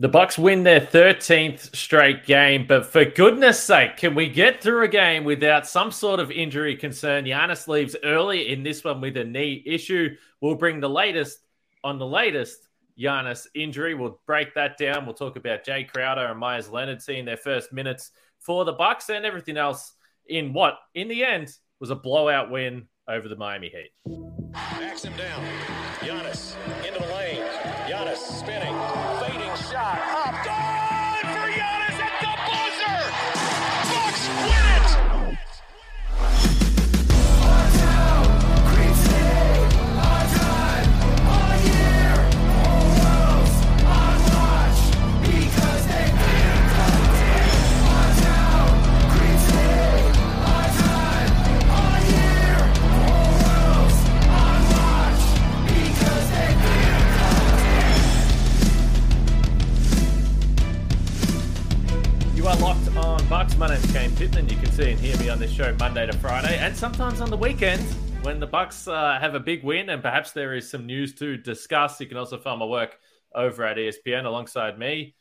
The Bucks win their 13th straight game, but for goodness sake, can we get through a game without some sort of injury concern? Giannis leaves early in this one with a knee issue. We'll bring the latest on the latest Giannis injury. We'll break that down. We'll talk about Jae Crowder and Meyers Leonard seeing their first minutes for the Bucks and everything else in what, in the end, was a blowout win over the Miami Heat. Backs him down. Giannis into the lane. Giannis spinning, shot Bucks. My name's Kane Pitman. You can see and hear me on this show Monday to Friday, and sometimes on the weekend when the Bucks uh, have a big win, and perhaps there is some news to discuss. You can also find my work over at ESPN alongside me,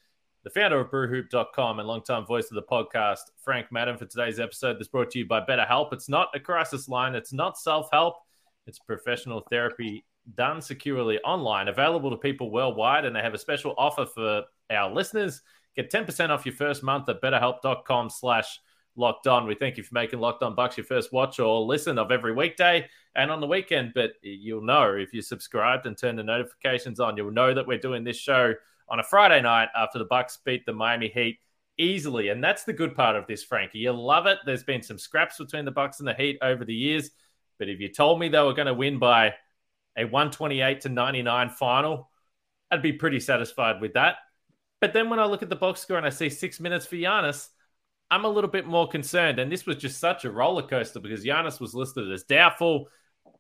the founder of BrewHoop.com and longtime voice of the podcast, Frank Madden. For today's episode, that's brought to you by BetterHelp. It's not a crisis line. It's not self-help. It's professional therapy done securely online, available to people worldwide, and they have a special offer for our listeners. Get 10% off your first month at betterhelp.com slash locked on. We thank you for making Locked On Bucks your first watch or listen of every weekday and on the weekend. But you'll know if you subscribed and turn the notifications on, you'll know that we're doing this show on a Friday night after the Bucks beat the Miami Heat easily. And that's the good part of this, Frankie. You love it. There's been some scraps between the Bucks and the Heat over the years. But if you told me they were going to win by a 128 to 99 final, I'd be pretty satisfied with that. But then when I look at the box score and I see six minutes for Giannis, I'm a little bit more concerned. And this was just such a roller coaster because Giannis was listed as doubtful.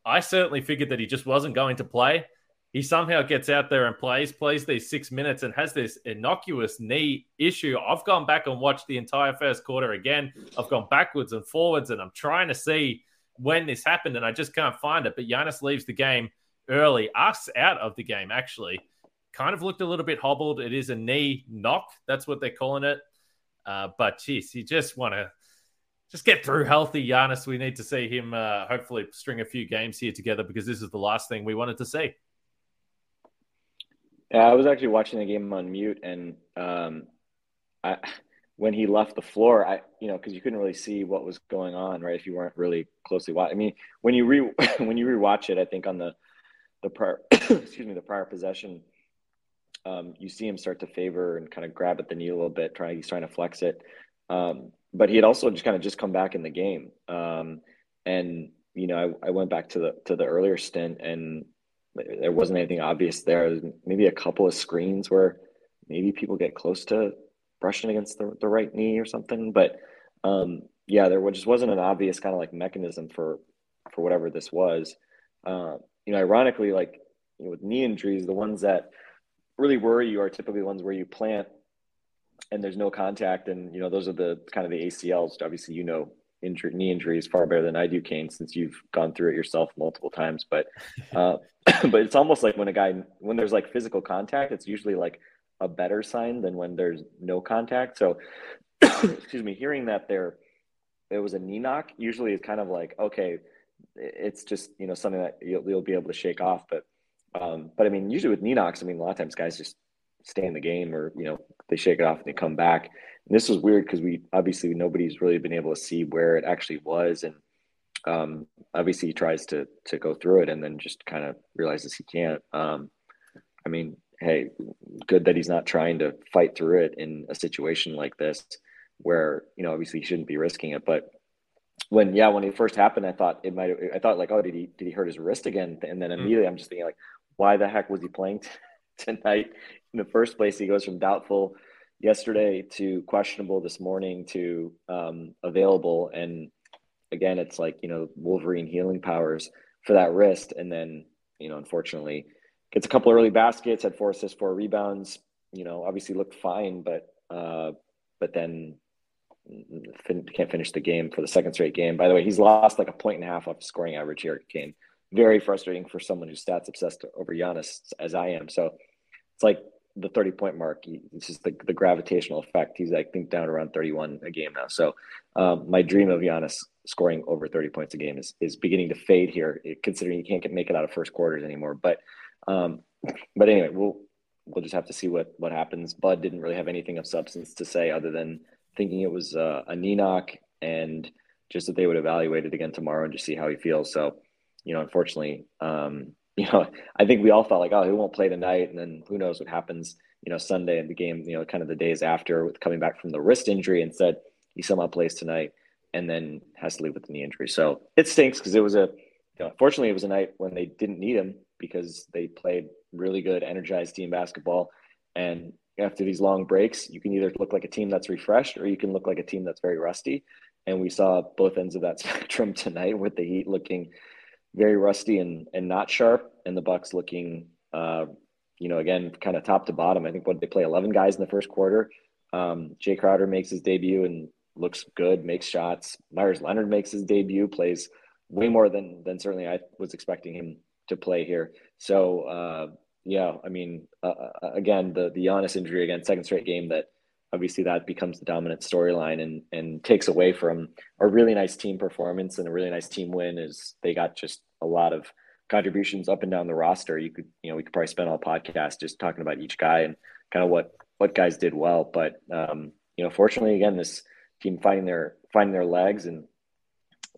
I certainly figured that he just wasn't going to play. He somehow gets out there and plays, plays these six minutes, and has this innocuous knee issue. I've gone back and watched the entire first quarter again. I've gone backwards and forwards, and I'm trying to see when this happened, and I just can't find it. But Giannis leaves the game early, us out of the game, actually kind of looked a little bit hobbled. It is a knee knock. That's what they're calling it. Uh, but geez, you just want to just get through healthy, Giannis. We need to see him uh, hopefully string a few games here together because this is the last thing we wanted to see. Yeah, I was actually watching the game on mute, and um, I, when he left the floor, I you know because you couldn't really see what was going on, right? If you weren't really closely watching. I mean, when you re when you rewatch it, I think on the the prior excuse me the prior possession um, you see him start to favor and kind of grab at the knee a little bit, trying he's trying to flex it. Um, but he had also just kind of just come back in the game. Um, and you know, I, I, went back to the to the earlier stint, and there wasn't anything obvious there. Maybe a couple of screens where maybe people get close to brushing against the, the right knee or something. But um, yeah, there just wasn't an obvious kind of like mechanism for for whatever this was. Uh, you know, ironically, like you know, with knee injuries, the ones that really worry you are typically ones where you plant and there's no contact. And you know those are the kind of the acls obviously you know injury, knee injuries far better than i do kane since you've gone through it yourself multiple times. But uh, but it's almost like when a guy when there's like physical contact it's usually like a better sign than when there's no contact. So excuse me hearing that there it was a knee knock usually is kind of like okay it's just you know something that you'll, you'll be able to shake off. But um, but I mean, usually with knee knocks, I mean, a lot of times guys just stay in the game or, you know, they shake it off and they come back. And this was weird because we obviously nobody's really been able to see where it actually was. And um, obviously he tries to, to go through it and then just kind of realizes he can't. Um, I mean, hey, good that he's not trying to fight through it in a situation like this where, you know, obviously he shouldn't be risking it. But when yeah when it first happened i thought it might i thought like oh did he did he hurt his wrist again and then immediately i'm just thinking like why the heck was he playing t- tonight in the first place? He goes from doubtful yesterday to questionable this morning to um, available. And again, it's like, you know, Wolverine healing powers for that wrist. And then, you know, unfortunately, gets a couple early baskets, had four assists, four rebounds, you know, obviously looked fine, but, uh, but then fin- can't finish the game for the second straight game. By the way, he's lost like a point and a half off scoring average here, at Kane very frustrating for someone who's stats obsessed over Giannis as I am. So it's like the 30 point mark. It's just the, the gravitational effect. He's, I think, down around 31 a game now. So um, my dream of Giannis scoring over 30 points a game is, is beginning to fade here, considering he can't get, make it out of first quarters anymore. But um, but anyway, we'll we'll just have to see what what happens. Bud didn't really have anything of substance to say other than thinking it was uh, a knee knock and just that they would evaluate it again tomorrow and just see how he feels. So, you know, unfortunately, um, you know, I think we all felt like, oh, he won't play tonight, and then who knows what happens, you know, Sunday in the game, you know, kind of the days after with coming back from the wrist injury, and said he somehow plays tonight, and then has to leave with the knee injury. So it stinks because it was a, you know, fortunately, it was a night when they didn't need him because they played really good, energized team basketball, and after these long breaks, you can either look like a team that's refreshed or you can look like a team that's very rusty. And we saw both ends of that spectrum tonight with the Heat looking very rusty and, and not sharp, and the Bucks looking, uh, you know, again, kind of top to bottom. I think what they play 11 guys in the first quarter. Um, Jae Crowder makes his debut and looks good, makes shots. Meyers Leonard makes his debut, plays way more than than certainly I was expecting him to play here. So uh, yeah, I mean, uh, uh, again, the the Giannis injury again, second straight game that obviously that becomes the dominant storyline and and takes away from a really nice team performance and a really nice team win. Is they got just a lot of contributions up and down the roster. You could you know we could probably spend all podcast just talking about each guy and kind of what what guys did well. But um, you know, fortunately, again, this team finding their finding their legs and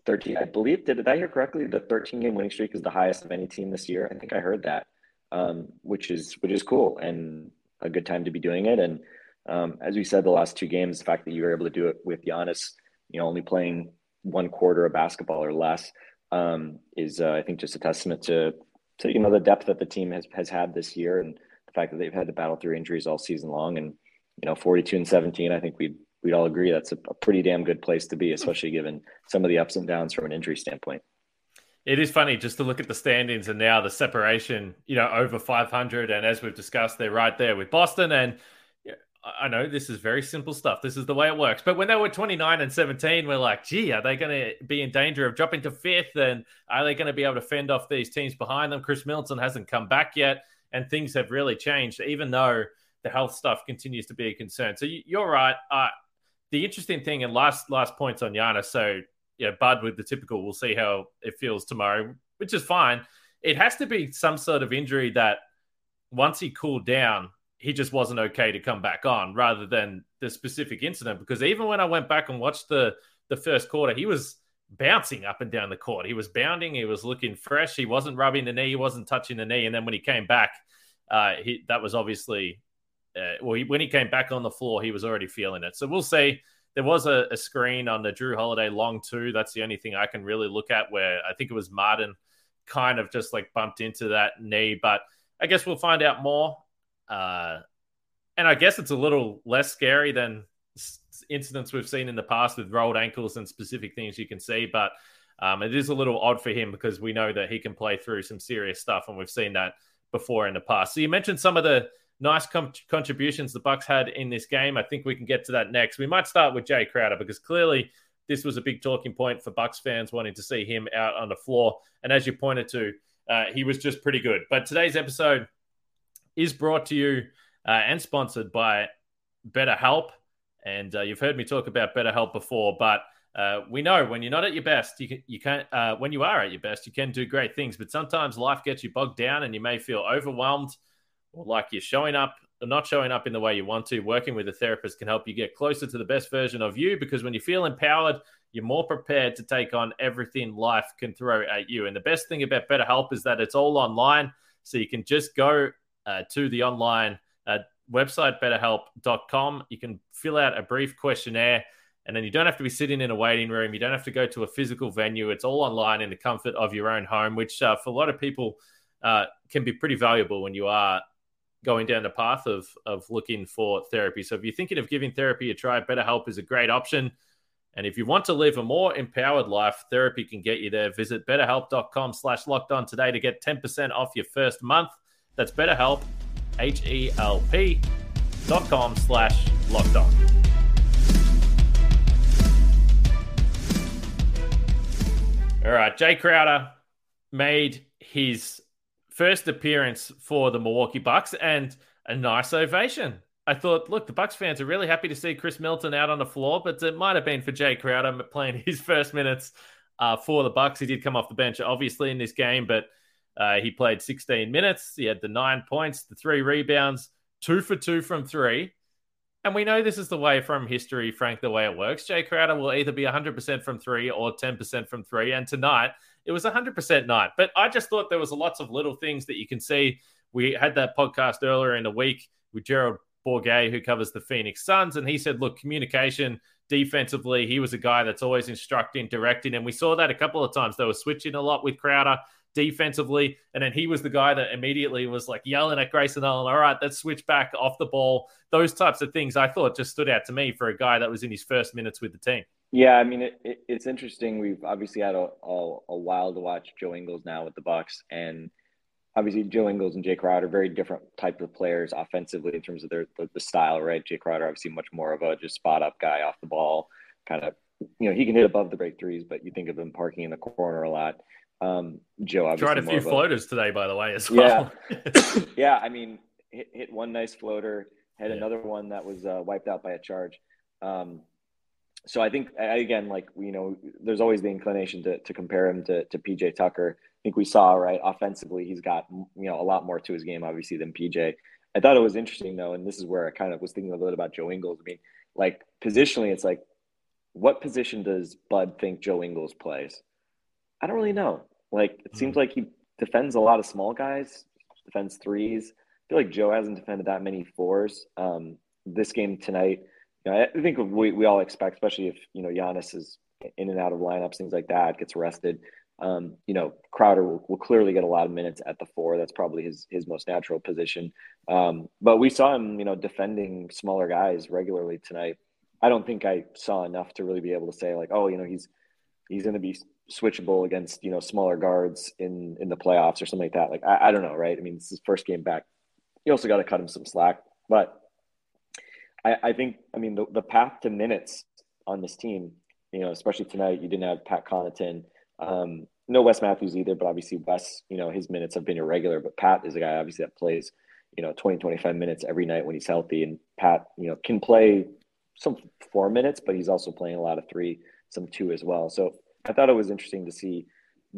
13 i believe did, did i hear correctly the 13 game winning streak is the highest of any team this year i think i heard that um, which is which is cool and a good time to be doing it. And um, as we said, the last two games, the fact that you were able to do it with Giannis, you know, only playing one quarter of basketball or less, um, is uh, I think just a testament to to you know the depth that the team has has had this year and the fact that they've had to battle through injuries all season long. And you know, 42 and 17, I think we'd we'd all agree that's a, a pretty damn good place to be, especially given some of the ups and downs from an injury standpoint it is funny just to look at the standings and now the separation, you know, over 500. And as we've discussed, they're right there with Boston. And I know this is very simple stuff. This is the way it works. But when they were 29 and 17, we're like, gee, are they going to be in danger of dropping to fifth? And are they going to be able to fend off these teams behind them? Khris Middleton hasn't come back yet. And things have really changed, even though the health stuff continues to be a concern. So you're right. Uh, the interesting thing, and last last points on Giannis. So yeah, Bud with the typical, we'll see how it feels tomorrow, which is fine. It has to be some sort of injury that once he cooled down, he just wasn't okay to come back on rather than the specific incident. Because even when I went back and watched the the first quarter, he was bouncing up and down the court. He was bounding. He was looking fresh. He wasn't rubbing the knee. He wasn't touching the knee. And then when he came back, uh, he, that was obviously uh, well. He, when he came back on the floor, he was already feeling it. So we'll see there was a, a, screen on the Jrue Holiday long two. That's the only thing I can really look at where I think it was Martin kind of just like bumped into that knee. But I guess we'll find out more. Uh, and I guess it's a little less scary than incidents we've seen in the past with rolled ankles and specific things you can see. But um, it is a little odd for him because we know that he can play through some serious stuff, and we've seen that before in the past. So you mentioned some of the nice com- contributions the Bucks had in this game. I think we can get to that next. We might start with Jae Crowder because clearly this was a big talking point for Bucks fans wanting to see him out on the floor. And as you pointed to, uh, he was just pretty good. But today's episode is brought to you uh, and sponsored by BetterHelp. And uh, you've heard me talk about BetterHelp before, but uh, we know when you're not at your best, you can, you can't. Uh, when you are at your best, you can do great things. But sometimes life gets you bogged down, and you may feel overwhelmed or like you're showing up or not showing up in the way you want to, working with a therapist can help you get closer to the best version of you because when you feel empowered, you're more prepared to take on everything life can throw at you. And the best thing about BetterHelp is that it's all online. So you can just go uh, to the online uh, website, betterhelp.com. You can fill out a brief questionnaire. And then you don't have to be sitting in a waiting room. You don't have to go to a physical venue. It's all online in the comfort of your own home, which uh, for a lot of people uh, can be pretty valuable when you are going down the path of of looking for therapy. So if you're thinking of giving therapy a try, BetterHelp is a great option. And if you want to live a more empowered life, therapy can get you there. Visit betterhelp.com slash locked on today to get 10% off your first month. That's betterhelp, H-E-L-P dot com slash locked on. All right, Jae Crowder made his first appearance for the Milwaukee Bucks. And a nice ovation. I thought, look, the Bucks fans are really happy to see Khris Middleton out on the floor, but it might have been for Jae Crowder playing his first minutes uh, for the Bucks. He did come off the bench, obviously, in this game, but uh, he played 16 minutes. He had the nine points, the three rebounds, two for two from three. And we know this is the way from history, Frank, the way it works. Jae Crowder will either be 100% from three or 10% from three. And tonight, it was 100% night. But I just thought there was lots of little things that you can see. We had that podcast earlier in the week with Gerald Bourguet, who covers the Phoenix Suns. And he said, look, communication defensively, he was a guy that's always instructing, directing. And we saw that a couple of times. They were switching a lot with Crowder defensively. And then he was the guy that immediately was like yelling at Grayson Allen, all right, let's switch back off the ball. Those types of things I thought just stood out to me for a guy that was in his first minutes with the team. Yeah, I mean, it, it, it's interesting. We've obviously had a, a, a, while to watch Joe Ingles now with the Bucks, and obviously Joe Ingles and Jae Crowder are very different types of players offensively in terms of their the, the style, right? Jae Crowder obviously much more of a just spot up guy off the ball, kind of you know he can hit above the break threes, but you think of him parking in the corner a lot. Um, Joe obviously tried a few floaters a, today, by the way, as well. Yeah, yeah. I mean, hit, hit one nice floater, had yeah. another one that was uh, wiped out by a charge. Um, so I think again, like you know, there's always the inclination to, to compare him to, to PJ Tucker. I think we saw right offensively, he's got you know a lot more to his game, obviously, than PJ. I thought it was interesting though, and this is where I kind of was thinking a little bit about Joe Ingles. I mean, like positionally, it's like, what position does Bud think Joe Ingles plays? I don't really know. Like it seems hmm. like he defends a lot of small guys, defends threes. I feel like Joe hasn't defended that many fours. Um, this game tonight, you know, I think we, we all expect, especially if you know Giannis is in and out of lineups, things like that, gets arrested. Um, you know, Crowder will, will, clearly get a lot of minutes at the four. That's probably his his most natural position. Um, but we saw him, you know, defending smaller guys regularly tonight. I don't think I saw enough to really be able to say like, oh, you know, he's he's going to be switchable against you know smaller guards in in the playoffs or something like that. Like I, I don't know, right? I mean, this is first game back. You also got to cut him some slack, but I, I think I mean the, the path to minutes on this team, you know, especially tonight, you didn't have Pat Connaughton, um, no Wes Matthews either, but obviously Wes, you know, his minutes have been irregular, but Pat is a guy obviously that plays, you know, 20, 25 minutes every night when he's healthy. And Pat, you know, can play some four minutes, but he's also playing a lot of three, some two as well. So I thought it was interesting to see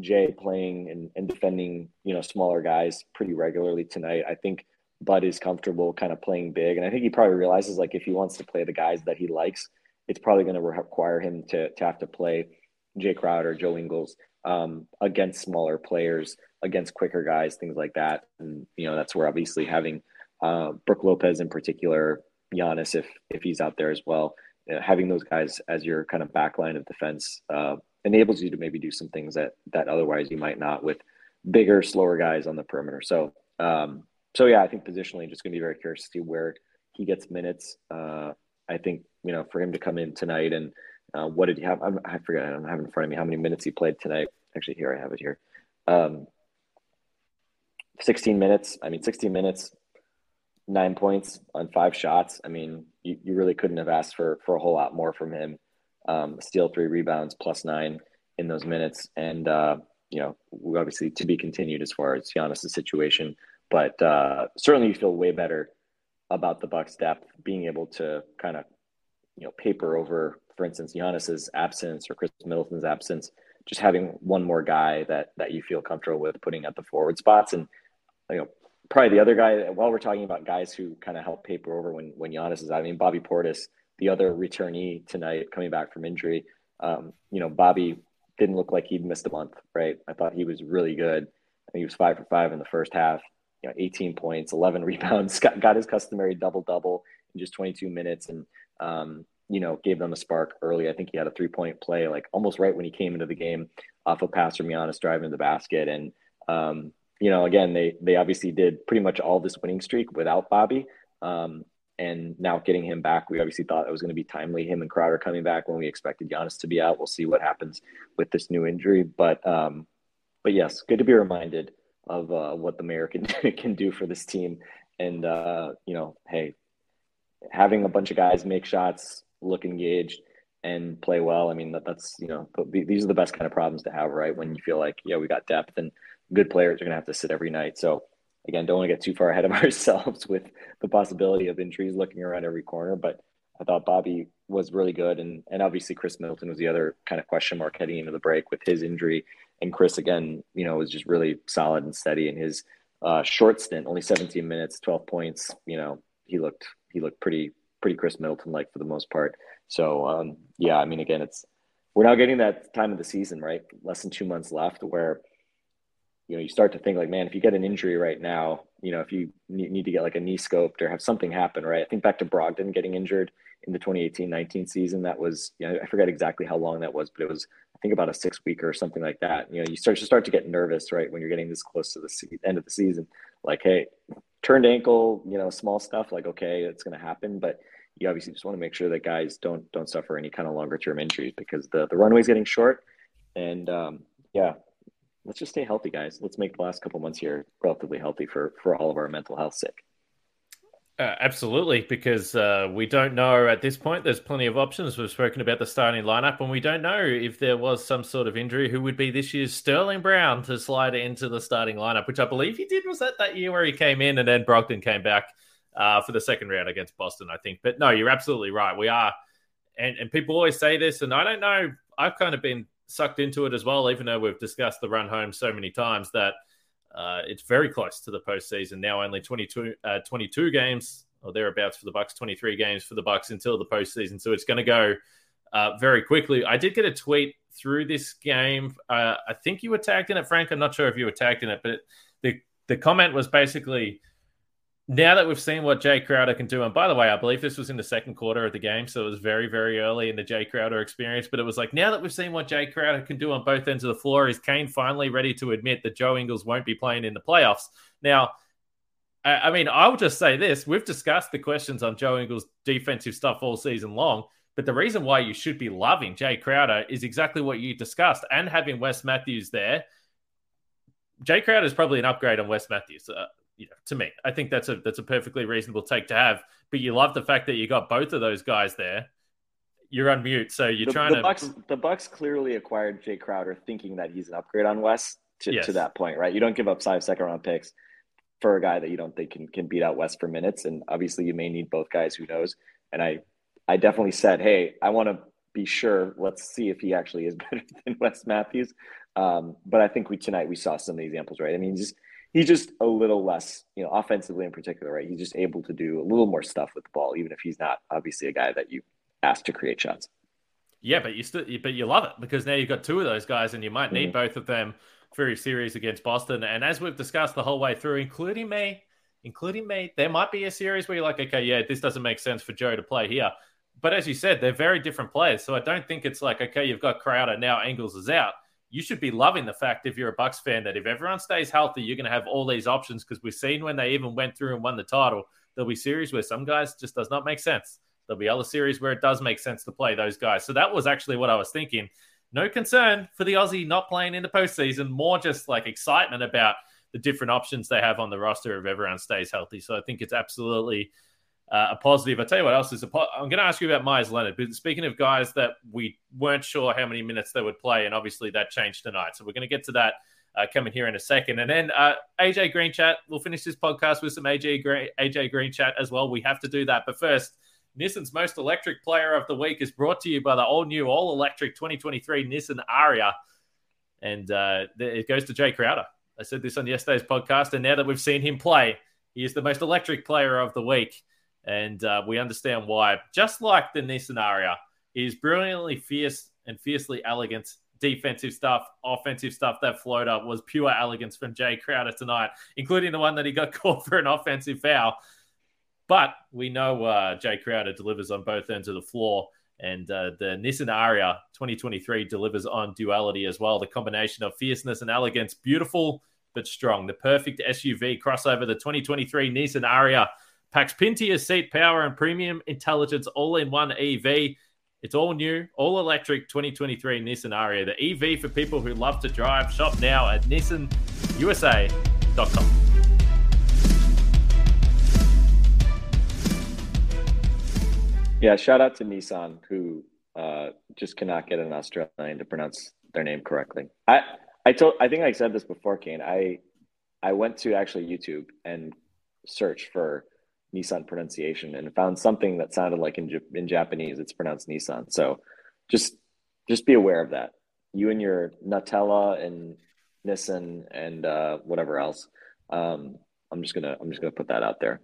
Jae playing and, and defending, you know, smaller guys pretty regularly tonight. I think Bud is comfortable kind of playing big. And I think he probably realizes like if he wants to play the guys that he likes, it's probably going to require him to, to have to play Jae Crowder, Joe Ingles um, against smaller players, against quicker guys, things like that. And, you know, that's where obviously having uh, Brook Lopez in particular, Giannis, if, if he's out there as well, you know, having those guys as your kind of backline of defense uh, enables you to maybe do some things that that otherwise you might not with bigger, slower guys on the perimeter. So, um, so yeah, I think positionally, just going to be very curious to see where he gets minutes. Uh, I think you know for him to come in tonight and uh, what did he have? I'm, I forget. I don't have in front of me how many minutes he played tonight. Actually, here I have it here. Um, 16 minutes. I mean, 16 minutes, nine points on five shots. I mean, you, you really couldn't have asked for for a whole lot more from him um, steal three rebounds, plus nine in those minutes. And, uh, you know, obviously to be continued as far as Giannis' situation. But uh, certainly you feel way better about the Bucks' depth, being able to kind of, you know, paper over, for instance, Giannis's absence or Khris Middleton's absence, just having one more guy that that you feel comfortable with putting at the forward spots. And, you know, probably the other guy, while we're talking about guys who kind of help paper over when, when Giannis is out, I mean, Bobby Portis – the other returnee tonight coming back from injury. Um, you know, Bobby didn't look like he'd missed a month, right? I thought he was really good. I he was five for five in the first half. You know, 18 points, 11 rebounds, got, got his customary double double in just 22 minutes, and um, you know, gave them a spark early. I think he had a three point play, like almost right when he came into the game, off a pass from Giannis driving the basket, and um, you know, again, they they obviously did pretty much all this winning streak without Bobby. Um, and now getting him back, we obviously thought it was going to be timely. Him and Crowder coming back when we expected Giannis to be out. We'll see what happens with this new injury, but um, but yes, good to be reminded of uh, what the mayor can can do for this team. And uh, you know, hey, having a bunch of guys make shots, look engaged, and play well. I mean, that, that's you know, these are the best kind of problems to have, right? When you feel like yeah, we got depth and good players are going to have to sit every night. So again, don't want to get too far ahead of ourselves with the possibility of injuries looking around every corner. But I thought Bobby was really good, and and obviously Khris Middleton was the other kind of question mark heading into the break with his injury. And Khris again, you know, was just really solid and steady in his uh, short stint, only 17 minutes, 12 points. You know, he looked he looked pretty pretty Khris Middleton like for the most part. So um, yeah, I mean, again, it's we're now getting that time of the season, right? Less than two months left, where you know you start to think like, man, if you get an injury right now, you know, if you need to get like a knee scoped or have something happen, right? I think back to Brogdon getting injured in the 2018-19 season. That was, you know, I forget exactly how long that was, but it was, I think about a six week or something like that. You know, you start to start to get nervous, right, when you're getting this close to the end of the season. Like, hey, turned ankle, you know, small stuff. Like, okay, it's going to happen, but you obviously just want to make sure that guys don't don't suffer any kind of longer term injuries because the the runway's getting short. And um, yeah, let's just stay healthy, guys. Let's make the last couple months here relatively healthy for for all of our mental health sick. Uh, absolutely, because uh, we don't know at this point. There's plenty of options. We've spoken about the starting lineup, and we don't know if there was some sort of injury who would be this year's Sterling Brown to slide into the starting lineup, which I believe he did. Was that that year where he came in and then Brogdon came back uh, for the second round against Boston, I think. But no, you're absolutely right. We are, and, and people always say this, and I don't know. I've kind of been sucked into it as well, even though we've discussed the run home so many times that uh, it's very close to the postseason now. Only 22, uh, 22 games or thereabouts for the Bucks, 23 games for the Bucks until the postseason. So it's going to go uh, very quickly. I did get a tweet through this game. Uh, I think you were tagged in it, Frank. I'm not sure if you were tagged in it, but the the comment was basically now that we've seen what Jae Crowder can do, and by the way, I believe this was in the second quarter of the game, so it was very, very early in the Jae Crowder experience. But it was like now that we've seen what Jae Crowder can do on both ends of the floor, is Kane finally ready to admit that Joe Ingles won't be playing in the playoffs? Now, I, I mean, I'll just say this: we've discussed the questions on Joe Ingles' defensive stuff all season long. But the reason why you should be loving Jae Crowder is exactly what you discussed, and having Wes Matthews there. Jae Crowder is probably an upgrade on Wes Matthews. Uh, you know, to me, I think that's a that's a perfectly reasonable take to have. But you love the fact that you got both of those guys there. You're on mute, so you're the, trying the to. Bucks, the Bucks clearly acquired Jae Crowder, thinking that he's an upgrade on Wes To, yes. to that point, right? You don't give up five second round picks for a guy that you don't think can can beat out Wes for minutes, and obviously you may need both guys. Who knows? And I, I definitely said, hey, I want to be sure. Let's see if he actually is better than Wes Matthews. Um, but I think we tonight we saw some of the examples, right? I mean, just he's just a little less, you know, offensively in particular, right? He's just able to do a little more stuff with the ball, even if he's not obviously a guy that you ask to create shots. Yeah, but you still, but you love it because now you've got two of those guys, and you might need mm-hmm. both of them for your series against Boston. And as we've discussed the whole way through, including me, including me, there might be a series where you're like, okay, yeah, this doesn't make sense for Joe to play here. But as you said, they're very different players, so I don't think it's like, okay, you've got Crowder now, Ingles is out you should be loving the fact if you're a Bucks fan that if everyone stays healthy, you're going to have all these options because we've seen when they even went through and won the title, there'll be series where some guys just does not make sense. There'll be other series where it does make sense to play those guys. So that was actually what I was thinking. No concern for the Aussie not playing in the postseason, more just like excitement about the different options they have on the roster if everyone stays healthy. So I think it's absolutely uh, a positive. I tell you what else is a po- I'm going to ask you about Meyers Leonard. But speaking of guys that we weren't sure how many minutes they would play, and obviously that changed tonight. So we're going to get to that uh, coming here in a second, and then uh, AJ Green chat. We'll finish this podcast with some AJ Green, AJ Green chat as well. We have to do that, but first. Nissan's most electric player of the week is brought to you by the all new, all electric 2023 Nissan Ariya. And uh, it goes to Jae Crowder. I said this on yesterday's podcast. And now that we've seen him play, he is the most electric player of the week and uh, we understand why. Just like the Nissan Ariya, is brilliantly fierce and fiercely elegant defensive stuff, offensive stuff. That floater was pure elegance from Jae Crowder tonight, including the one that he got called for an offensive foul. But we know uh, Jae Crowder delivers on both ends of the floor. And uh, the Nissan Ariya 2023 delivers on duality as well. The combination of fierceness and elegance, beautiful but strong. The perfect SUV crossover, the 2023 Nissan Ariya Packs Pintier seat power and premium intelligence all in one EV. It's all new, all electric 2023 Nissan Ariya. The EV for people who love to drive. Shop now at nissanusa.com. Yeah, shout out to Nissan who uh, just cannot get an Australian to pronounce their name correctly. I I told I think I said this before, Kane. I I went to actually YouTube and searched for Nissan pronunciation and found something that sounded like in in Japanese it's pronounced Nissan. So just just be aware of that. You and your Nutella and Nissan and uh, whatever else. Um, I'm just gonna I'm just gonna put that out there.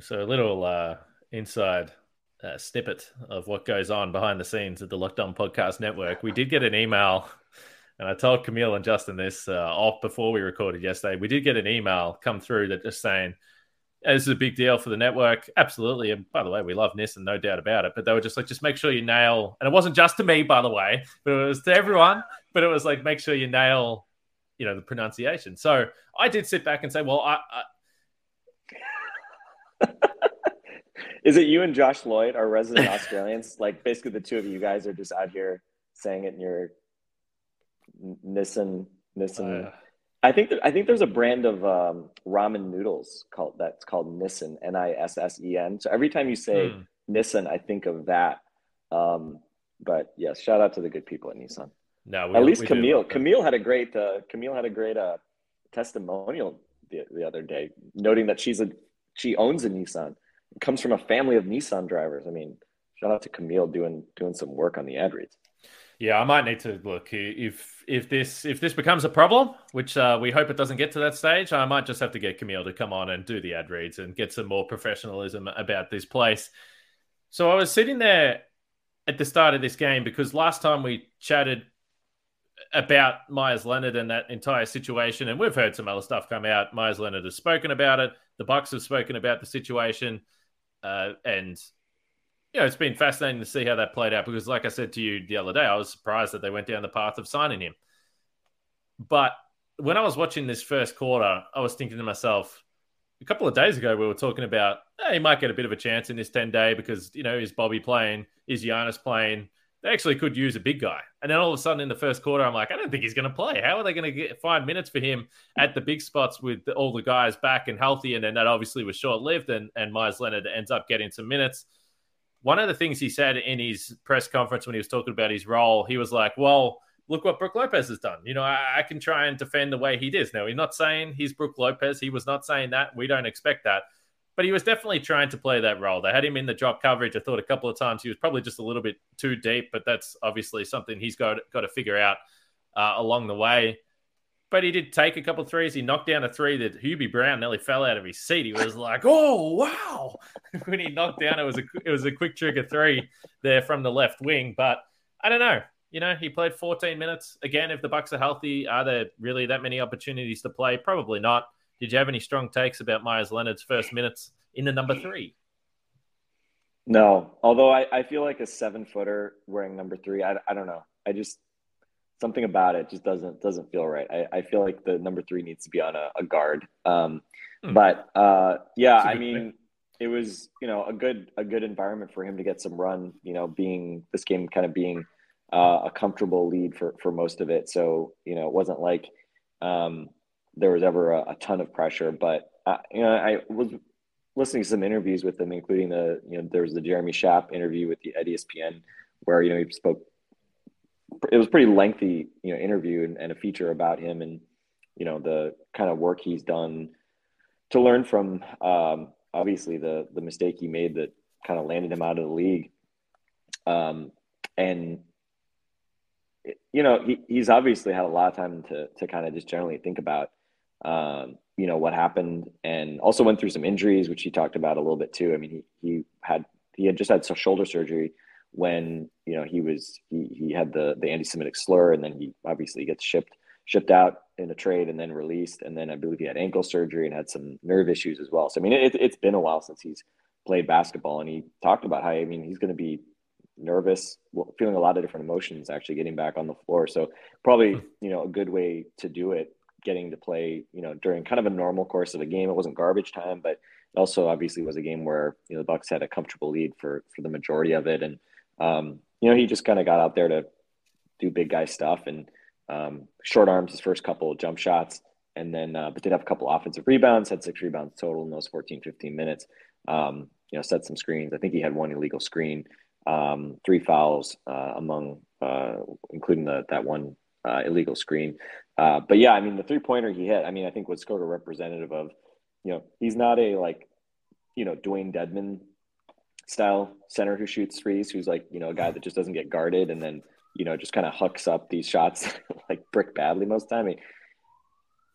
So a little uh, inside uh, snippet of what goes on behind the scenes at the Locked On Podcast Network. We did get an email, and I told Camille and Justin this uh, off before we recorded yesterday. We did get an email come through that just saying this is a big deal for the network. Absolutely. And by the way, we love Nissan, no doubt about it. But they were just like, just make sure you nail, and it wasn't just to me, by the way, but it was to everyone. But it was like, make sure you nail, you know, the pronunciation. So I did sit back and say, well, I, I... is it you and Josh Lloyd, our resident Australians? Like basically the two of you guys are just out here saying it in your Nissan, Nissan. Uh, I think I think there's a brand of um, ramen noodles called that's called Nissen N I S S E N. So every time you say hmm. Nissen, I think of that. Um, but yes, shout out to the good people at Nissan. No, we, at least Camille. Camille had a great uh, Camille had a great uh, testimonial the, the other day, noting that she's a she owns a Nissan. It comes from a family of Nissan drivers. I mean, shout out to Camille doing doing some work on the ad reads. Yeah, I might need to look if if this if this becomes a problem, which uh, we hope it doesn't get to that stage. I might just have to get Camille to come on and do the ad reads and get some more professionalism about this place. So I was sitting there at the start of this game because last time we chatted about Meyers Leonard and that entire situation, and we've heard some other stuff come out. Meyers Leonard has spoken about it. The Bucks have spoken about the situation, uh, and know, it's been fascinating to see how that played out because, like I said to you the other day, I was surprised that they went down the path of signing him. But when I was watching this first quarter, I was thinking to myself, a couple of days ago, we were talking about hey, he might get a bit of a chance in this 10 day because, you know, is Bobby playing? Is Giannis playing? They actually could use a big guy. And then all of a sudden in the first quarter, I'm like, I don't think he's going to play. How are they going to get find minutes for him at the big spots with all the guys back and healthy? And then that obviously was short lived, and, and Meyers Leonard ends up getting some minutes one of the things he said in his press conference when he was talking about his role, he was like, well, look what Brook Lopez has done. You know, I, I, can try and defend the way he does. Now, he's not saying he's Brook Lopez. He was not saying that. We don't expect that. But he was definitely trying to play that role. They had him in the drop coverage. I thought a couple of times he was probably just a little bit too deep, but that's obviously something he's got, got to figure out uh, along the way but he did take a couple threes. He knocked down a three that Hubie Brown nearly fell out of his seat. He was like, "Oh wow!" when he knocked down, it was a it was a quick trigger three there from the left wing. But I don't know. You know, he played 14 minutes. Again, if the Bucks are healthy, are there really that many opportunities to play? Probably not. Did you have any strong takes about Meyers Leonard's first minutes in the number three? No, although I, I feel like a seven footer wearing number three. I, I don't know. I just something about it just doesn't doesn't feel right. I, I feel like the number three needs to be on a, a guard. Um, hmm. But uh, yeah, I mean, thing. it was you know a good a good environment for him to get some run. You know, being this game kind of being uh, a comfortable lead for for most of it. So you know, it wasn't like um, there was ever a, a ton of pressure. But uh, you know, I was listening to some interviews with them, including the you know there was the Jeremy Schaap interview with the at ESPN where you know he spoke it was pretty lengthy, you know, interview and, and, a feature about him and you know the kind of work he's done to learn from. Um, obviously, the the mistake he made that kind of landed him out of the league, um, and you know he, he's obviously had a lot of time to to kind of just generally think about um, you know what happened, and also went through some injuries, which he talked about a little bit too. I mean, he he had he had just had some shoulder surgery when you know he was he, he had the the anti-Semitic slur, and then he obviously gets shipped shipped out in a trade and then released, and then I believe he had ankle surgery and had some nerve issues as well. So I mean, it, it's been a while since he's played basketball, and he talked about how I mean he's going to be nervous, feeling a lot of different emotions actually getting back on the floor. So probably hmm. you know a good way to do it, getting to play you know during kind of a normal course of a game. It wasn't garbage time, but it also obviously was a game where you know the Bucks had a comfortable lead for for the majority of it, and um, you know, he just kind of got out there to do big guy stuff and um, short arms his first couple of jump shots. And then, uh, but did have a couple offensive rebounds, had six rebounds total in those 14, 15 minutes. Um, you know, set some screens. I think he had one illegal screen, um, three fouls uh, among, uh, including the, that one uh, illegal screen. Uh, but yeah, I mean, the three pointer he hit, I mean, I think was sort of representative of, you know, he's not a like, you know, Dewayne Dedmon style center who shoots threes, who's like, you know, a guy that just doesn't get guarded and then, you know, just kind of hooks up these shots like brick badly most of the time. Mean,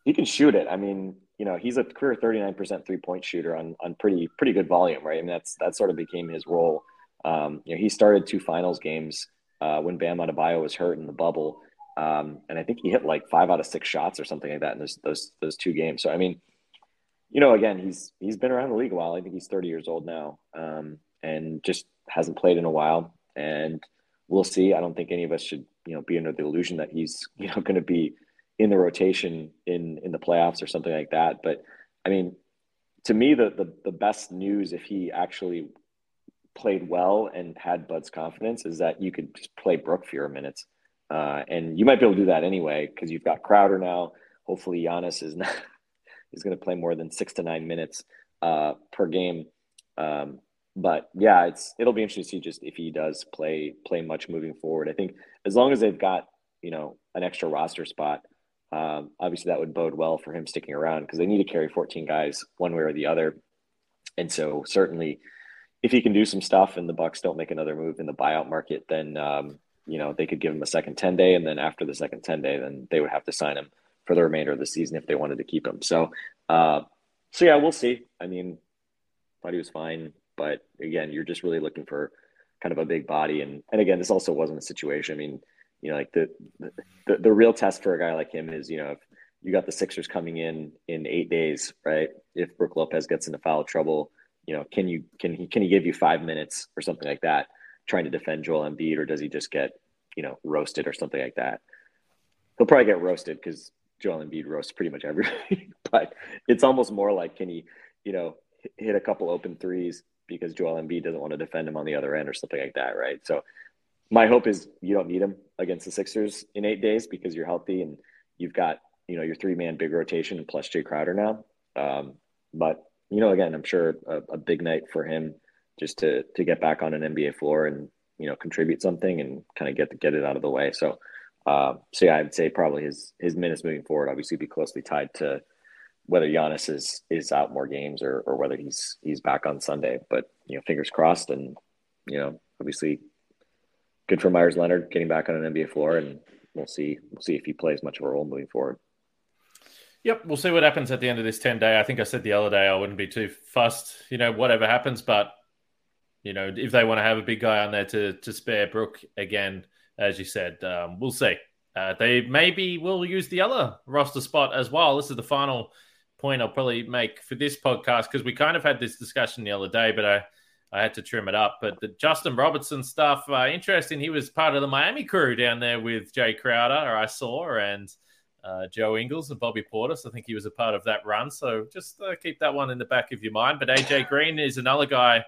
he can shoot it. I mean, you know, he's a career 39% three point shooter on, on pretty, pretty good volume, right? I mean, that's, that sort of became his role. Um, you know, he started two finals games uh, when Bam Adebayo was hurt in the bubble. Um, and I think he hit like five out of six shots or something like that in those, those, those two games. So, I mean, you know, again, he's, he's been around the league a while. I think he's 30 years old now. Um, and just hasn't played in a while. And we'll see. I don't think any of us should, you know, be under the illusion that he's, you know, going to be in the rotation in in the playoffs or something like that. But I mean, to me, the the, the best news if he actually played well and had Bud's confidence is that you could just play Brook fewer minutes. Uh, and you might be able to do that anyway because you've got Crowder now. Hopefully, Giannis is not is going to play more than six to nine minutes uh, per game. Um, but yeah, it's it'll be interesting to see just if he does play play much moving forward. I think as long as they've got you know an extra roster spot, um, obviously that would bode well for him sticking around because they need to carry 14 guys one way or the other. And so certainly, if he can do some stuff and the Bucks don't make another move in the buyout market, then um, you know they could give him a second 10 day, and then after the second 10 day, then they would have to sign him for the remainder of the season if they wanted to keep him. So, uh, so yeah, we'll see. I mean, thought he was fine but again, you're just really looking for kind of a big body. And and again, this also wasn't a situation. I mean, you know, like the the, the real test for a guy like him is, you know, if you got the Sixers coming in in eight days, right? If Brook Lopez gets into foul trouble, you know, can you can he can he give you five minutes or something like that, trying to defend Joel Embiid, or does he just get you know roasted or something like that? He'll probably get roasted because Joel Embiid roasts pretty much everybody. but it's almost more like can he, you know, hit a couple open threes, because Joel Embiid doesn't want to defend him on the other end or something like that, right? So my hope is you don't need him against the Sixers in eight days because you're healthy and you've got you know your three man big rotation plus Jae Crowder now. Um, but you know, again, I'm sure a, a, big night for him just to to get back on an NBA floor and you know contribute something and kind of get get it out of the way. So. Uh, so yeah, I'd say probably his his minutes moving forward obviously be closely tied to whether Giannis is is out more games or or whether he's he's back on Sunday. But you know, fingers crossed, and you know, obviously, good for Meyers Leonard getting back on an NBA floor, and we'll see we'll see if he plays much of a role moving forward. Yep, we'll see what happens at the end of this ten day. I think I said the other day I wouldn't be too fussed, you know, whatever happens, but you know, if they want to have a big guy on there to to spare Brook again, as you said, um, we'll see. Uh, they maybe will use the other roster spot as well. This is the final point I'll probably make for this podcast because we kind of had this discussion the other day, but I, I had to trim it up. But the Justin Robertson stuff, uh, interesting. He was part of the Miami crew down there with Jae Crowder, I saw, and uh, Joe Ingles and Bobby Portis. I think he was a part of that run. So just uh, keep that one in the back of your mind. But AJ Green is another guy.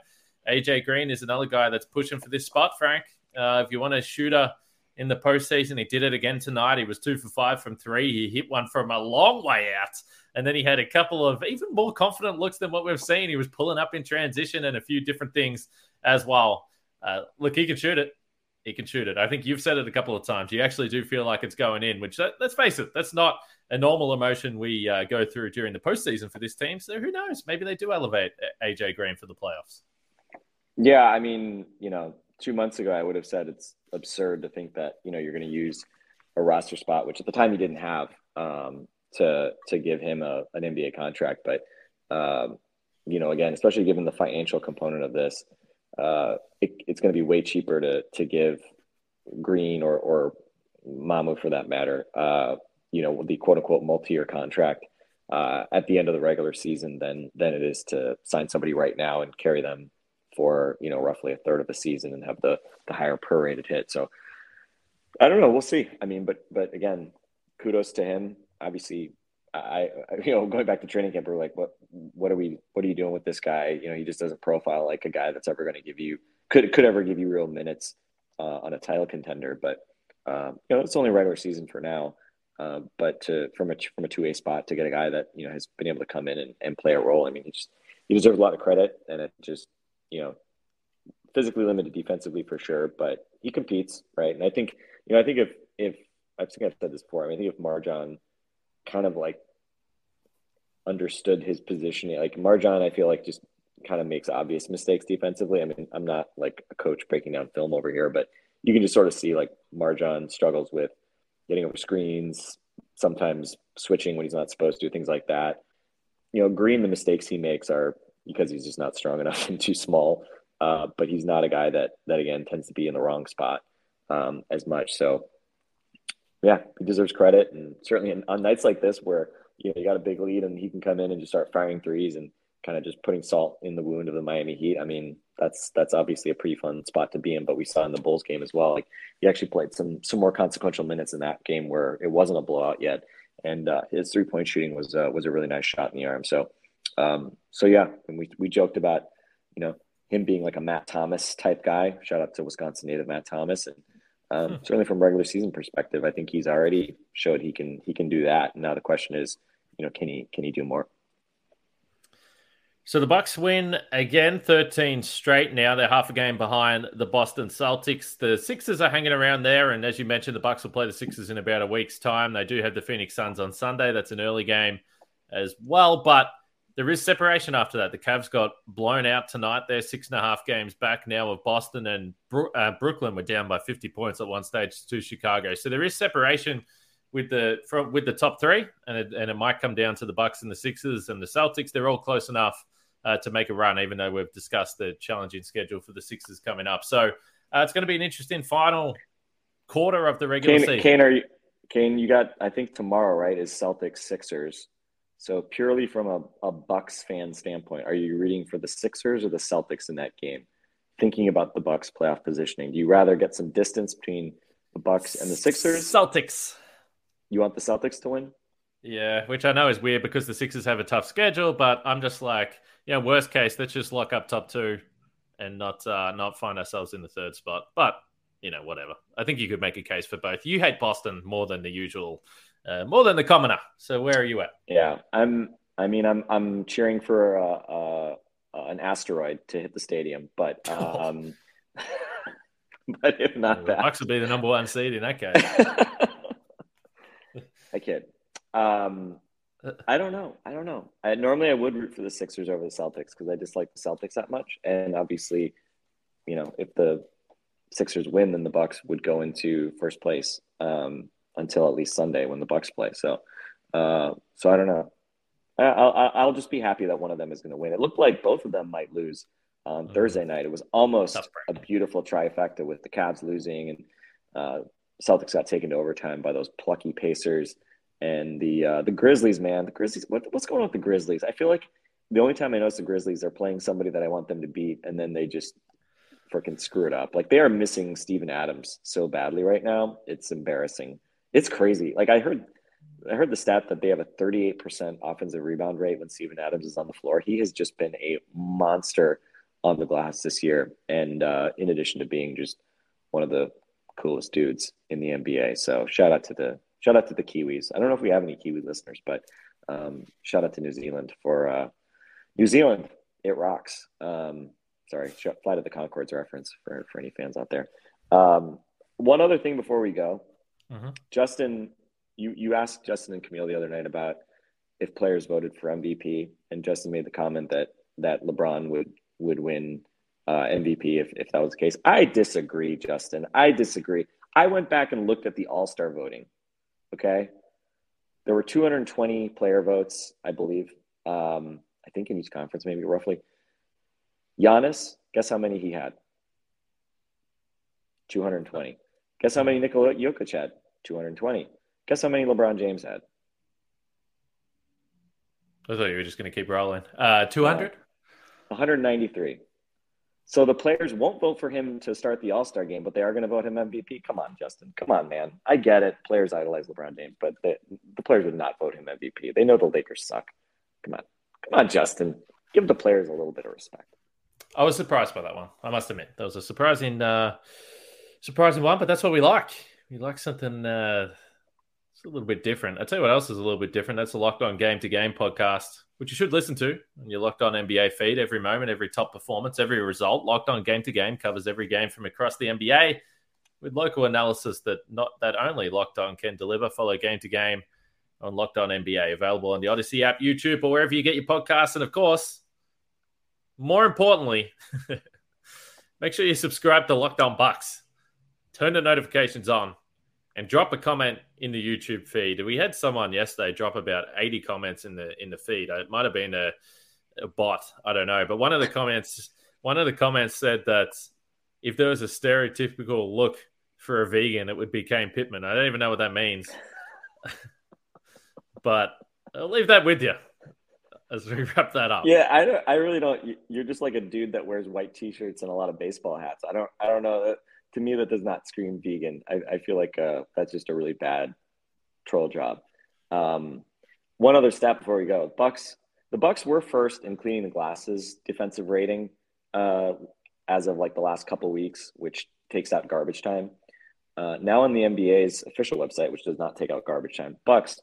AJ Green is another guy that's pushing for this spot, Frank. Uh, if you want a shooter in the postseason, he did it again tonight. He was two for five from three. He hit one from a long way out. And then he had a couple of even more confident looks than what we've seen. He was pulling up in transition and a few different things as well. Uh, look, he can shoot it. He can shoot it. I think you've said it a couple of times. You actually do feel like it's going in, which let's face it, that's not a normal emotion we uh, go through during the postseason for this team. So who knows? Maybe they do elevate AJ Green for the playoffs. Yeah, I mean, you know, two months ago I would have said it's absurd to think that you know you're going to use a roster spot, which at the time you didn't have. Um, to to give him a an NBA contract. But um, you know, again, especially given the financial component of this, uh, it, it's going to be way cheaper to to give Green or or Mamu for that matter, uh, you know, the quote unquote multi year contract uh, at the end of the regular season than than it is to sign somebody right now and carry them for you know roughly a third of the season and have the the higher prorated hit. So I don't know. We'll see. I mean, but but again, kudos to him obviously I, you know, going back to training camp, we're like, what, what are we, what are you doing with this guy? You know, he just doesn't profile like a guy that's ever going to give you, could, could ever give you real minutes uh, on a title contender. But, um, you know, it's only regular season for now. Uh, but to, from a, from a two way spot to get a guy that, you know, has been able to come in and, and play a role. I mean, he just, he deserves a lot of credit and it just, you know, physically limited defensively for sure, but he competes. Right. And I think, you know, I think if, if I think I've said this before. I mean, I think if MarJon kind of like understood his positioning, like MarJon, I feel like just kind of makes obvious mistakes defensively. I mean, I'm not like a coach breaking down film over here, but you can just sort of see like MarJon struggles with getting over screens, sometimes switching when he's not supposed to, things like that. You know, Green, the mistakes he makes are because he's just not strong enough and too small. Uh, but he's not a guy that that again tends to be in the wrong spot um, as much. So yeah, he deserves credit, and certainly on nights like this where you know you got a big lead and he can come in and just start firing threes and kind of just putting salt in the wound of the Miami Heat. I mean, that's that's obviously a pretty fun spot to be in. But we saw in the Bulls game as well. Like he actually played some some more consequential minutes in that game where it wasn't a blowout yet, and uh, his three point shooting was uh, was a really nice shot in the arm. So um, so yeah, and we we joked about you know him being like a Matt Thomas type guy. Shout out to Wisconsin native Matt Thomas, and um, hmm. certainly from regular season perspective, I think he's already showed he can he can do that. And now the question is, you know, can he can he do more? So the Bucks win again, 13 straight now. They're half a game behind the Boston Celtics. The Sixers are hanging around there, and as you mentioned, the Bucks will play the Sixers in about a week's time. They do have the Phoenix Suns on Sunday. That's an early game as well, but there is separation after that. The Cavs got blown out tonight. They're six and a half games back now of Boston, and uh, Brooklyn were down by 50 points at one stage to Chicago. So there is separation with the from with the top three, and it, and it might come down to the Bucks and the Sixers and the Celtics. They're all close enough uh, to make a run, even though we've discussed the challenging schedule for the Sixers coming up. So uh, it's going to be an interesting final quarter of the regular Kane, season. Kane, are you? Kane, you got I think tomorrow, right? Is Celtics Sixers. So purely from a, a Bucks fan standpoint, are you reading for the Sixers or the Celtics in that game? Thinking about the Bucks playoff positioning, do you rather get some distance between the Bucks and the Sixers? Celtics. You want the Celtics to win? Yeah, which I know is weird because the Sixers have a tough schedule, but I'm just like, yeah, worst case, let's just lock up top two and not uh, not find ourselves in the third spot. But you know, whatever. I think you could make a case for both. You hate Boston more than the usual uh, more than the commoner. So where are you at? Yeah, I'm. I mean, I'm I'm cheering for uh, uh, an asteroid to hit the stadium, but um, but if not well, that, Bucks would be the number one seed in that case. I kid. Um, I don't know. I don't know. I, normally, I would root for the Sixers over the Celtics because I dislike the Celtics that much, and obviously, you know, if the Sixers win, then the Bucks would go into first place. Um, until at least Sunday when the Bucks play. So, uh, so I don't know. I, I'll, I'll just be happy that one of them is going to win. It looked like both of them might lose on mm-hmm. Thursday night. It was almost a beautiful trifecta with the Cavs losing and uh, Celtics got taken to overtime by those plucky Pacers and the uh, the Grizzlies. Man, the Grizzlies. What, what's going on with the Grizzlies? I feel like the only time I notice the Grizzlies, they're playing somebody that I want them to beat, and then they just freaking screw it up. Like they are missing Steven Adams so badly right now. It's embarrassing. It's crazy. Like I heard, I heard the stat that they have a 38% offensive rebound rate when Steven Adams is on the floor. He has just been a monster on the glass this year, and uh, in addition to being just one of the coolest dudes in the NBA. So shout out to the shout out to the Kiwis. I don't know if we have any Kiwi listeners, but um, shout out to New Zealand for uh, New Zealand. It rocks. Um, sorry, Flight of the Conchords reference for for any fans out there. Um, one other thing before we go, Mm-hmm. Justin, you you asked Justin and Camille the other night about if players voted for MVP, and Justin made the comment that that LeBron would would win uh, MVP if if that was the case. I disagree, Justin. I disagree. I went back and looked at the All Star voting. Okay, there were 220 player votes, I believe. Um, I think in each conference, maybe roughly. Giannis, guess how many he had? 220. Guess how many Nikola Jokic had? 220. Guess how many LeBron James had? I thought you were just going to keep rolling. Uh, 200? Uh, 193. So the players won't vote for him to start the All Star game, but they are going to vote him MVP. Come on, Justin. Come on, man. I get it. Players idolize LeBron James, but the, the players would not vote him MVP. They know the Lakers suck. Come on. Come on, Justin. Give the players a little bit of respect. I was surprised by that one. I must admit. That was a surprising, uh, surprising one, but that's what we like. You like something uh, it's a little bit different. I tell you what else is a little bit different. That's the Locked On Game to Game podcast, which you should listen to on your Locked On NBA feed every moment, every top performance, every result. Locked On Game to Game covers every game from across the NBA. with local analysis that not that only Locked On can deliver. Follow game to game on Locked On NBA, available on the Odyssey app, YouTube, or wherever you get your podcasts. And of course, more importantly, make sure you subscribe to Locked On Bucks. Turn the notifications on and drop a comment in the YouTube feed. We had someone yesterday drop about 80 comments in the in the feed. It might have been a, a bot, I don't know. But one of the comments one of the comments said that if there was a stereotypical look for a vegan, it would be Kane Pitman. I don't even know what that means. but I'll leave that with you as we wrap that up. Yeah, I don't. I really don't. You're just like a dude that wears white t-shirts and a lot of baseball hats. I don't. I don't know. To me, that does not scream vegan. I, I feel like uh, that's just a really bad troll job. Um, one other step before we go. Bucks. The Bucks were first in Cleaning the Glass's defensive rating uh, as of like the last couple weeks, which takes out garbage time. Uh, now on the NBA's official website, which does not take out garbage time, Bucks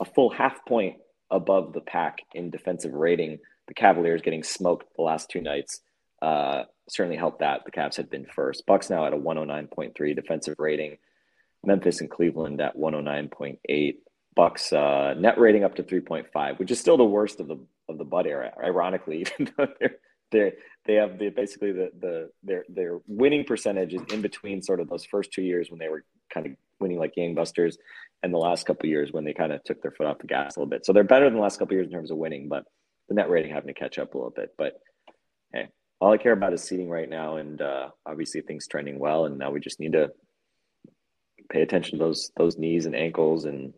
a full half point above the pack in defensive rating. The Cavaliers getting smoked the last two nights uh, certainly helped that. The Cavs had been first. Bucks now at a 109.3 defensive rating. Memphis and Cleveland at 109.8. Bucks uh, net rating up to 3.5, which is still the worst of the of the Bud era. Ironically, even though they're they they have the basically the the their their winning percentage is in between sort of those first two years when they were kind of winning like gangbusters and the last couple years when they kind of took their foot off the gas a little bit. So they're better than the last couple years in terms of winning, but the net rating having to catch up a little bit. But hey, all I care about is seating right now, and uh, obviously things trending well. And now we just need to pay attention to those those knees and ankles and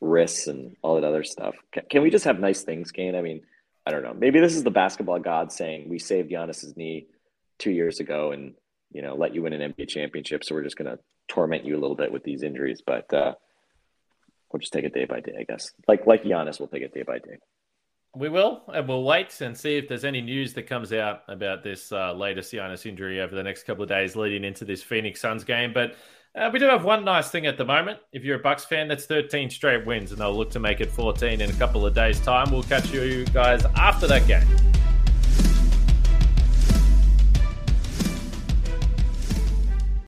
wrists and all that other stuff. Can, can we just have nice things, Kane? I mean, I don't know. Maybe this is the basketball god saying we saved Giannis's knee two years ago and you know let you win an NBA championship, so we're just gonna torment you a little bit with these injuries. But uh, we'll just take it day by day, I guess. Like like Giannis, we'll take it day by day. We will, and we'll wait and see if there's any news that comes out about this uh, latest Giannis injury over the next couple of days leading into this Phoenix Suns game. But uh, we do have one nice thing at the moment. If you're a Bucks fan, that's 13 straight wins, and they'll look to make it 14 in a couple of days' time. We'll catch you guys after that game.